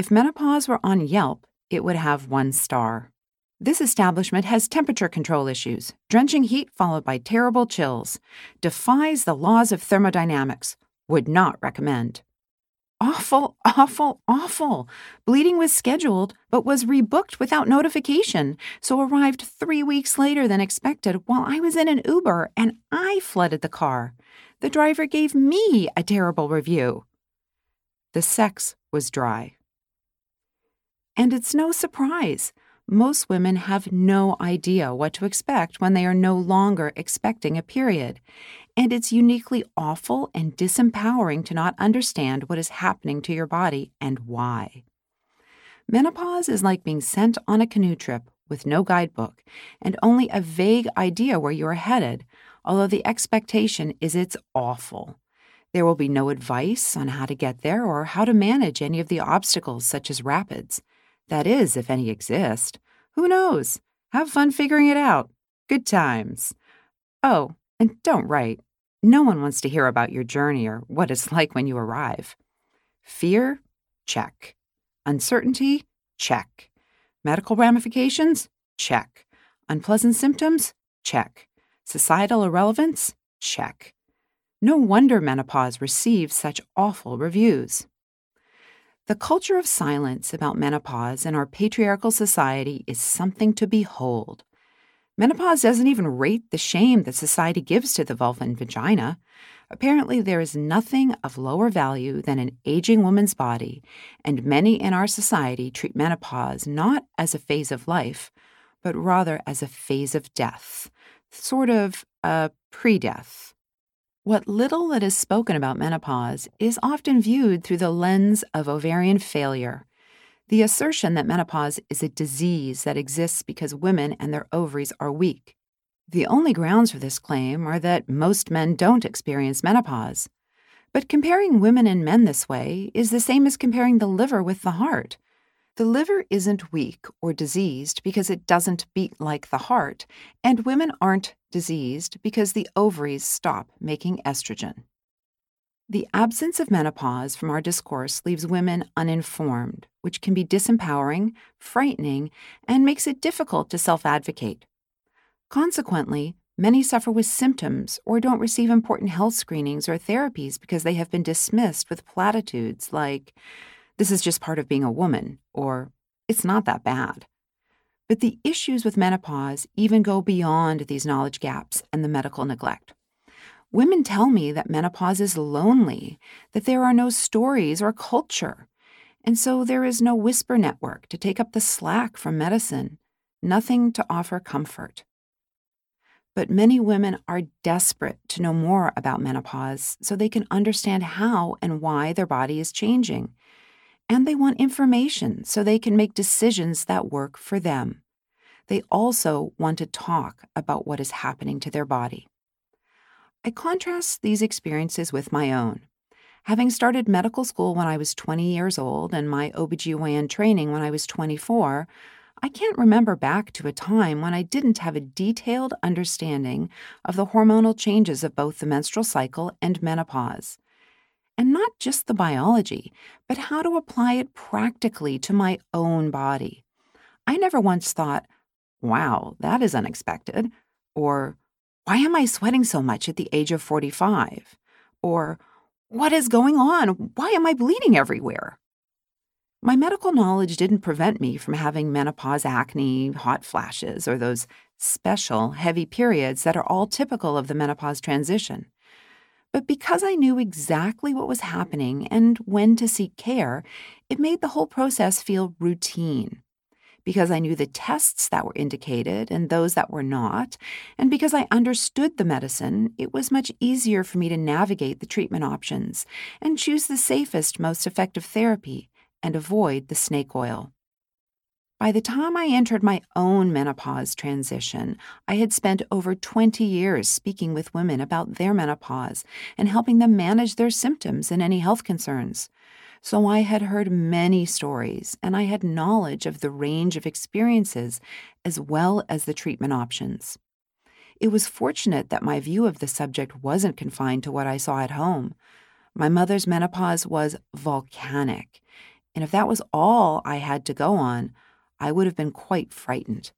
If menopause were on Yelp, it would have one star. This establishment has temperature control issues, drenching heat followed by terrible chills, defies the laws of thermodynamics, would not recommend. Awful, awful, awful. Bleeding was scheduled, but was rebooked without notification, so arrived three weeks later than expected while I was in an Uber and I flooded the car. The driver gave me a terrible review. The sex was dry. And it's no surprise. Most women have no idea what to expect when they are no longer expecting a period. And it's uniquely awful and disempowering to not understand what is happening to your body and why. Menopause is like being sent on a canoe trip with no guidebook and only a vague idea where you are headed, although the expectation is it's awful. There will be no advice on how to get there or how to manage any of the obstacles, such as rapids. That is, if any exist. Who knows? Have fun figuring it out. Good times. Oh, and don't write. No one wants to hear about your journey or what it's like when you arrive. Fear? Check. Uncertainty? Check. Medical ramifications? Check. Unpleasant symptoms? Check. Societal irrelevance? Check. No wonder menopause receives such awful reviews. The culture of silence about menopause in our patriarchal society is something to behold. Menopause doesn't even rate the shame that society gives to the vulva and vagina. Apparently, there is nothing of lower value than an aging woman's body, and many in our society treat menopause not as a phase of life, but rather as a phase of death, sort of a pre death. What little that is spoken about menopause is often viewed through the lens of ovarian failure. The assertion that menopause is a disease that exists because women and their ovaries are weak. The only grounds for this claim are that most men don't experience menopause. But comparing women and men this way is the same as comparing the liver with the heart. The liver isn't weak or diseased because it doesn't beat like the heart, and women aren't diseased because the ovaries stop making estrogen. The absence of menopause from our discourse leaves women uninformed, which can be disempowering, frightening, and makes it difficult to self advocate. Consequently, many suffer with symptoms or don't receive important health screenings or therapies because they have been dismissed with platitudes like, this is just part of being a woman, or it's not that bad. But the issues with menopause even go beyond these knowledge gaps and the medical neglect. Women tell me that menopause is lonely, that there are no stories or culture, and so there is no whisper network to take up the slack from medicine, nothing to offer comfort. But many women are desperate to know more about menopause so they can understand how and why their body is changing and they want information so they can make decisions that work for them. They also want to talk about what is happening to their body. I contrast these experiences with my own. Having started medical school when I was 20 years old and my OBGYN training when I was 24, I can't remember back to a time when I didn't have a detailed understanding of the hormonal changes of both the menstrual cycle and menopause and not just the biology, but how to apply it practically to my own body. I never once thought, wow, that is unexpected, or why am I sweating so much at the age of 45? Or what is going on? Why am I bleeding everywhere? My medical knowledge didn't prevent me from having menopause acne, hot flashes, or those special, heavy periods that are all typical of the menopause transition. But because I knew exactly what was happening and when to seek care, it made the whole process feel routine. Because I knew the tests that were indicated and those that were not, and because I understood the medicine, it was much easier for me to navigate the treatment options and choose the safest, most effective therapy and avoid the snake oil. By the time I entered my own menopause transition, I had spent over 20 years speaking with women about their menopause and helping them manage their symptoms and any health concerns. So I had heard many stories and I had knowledge of the range of experiences as well as the treatment options. It was fortunate that my view of the subject wasn't confined to what I saw at home. My mother's menopause was volcanic and if that was all I had to go on, I would have been quite frightened.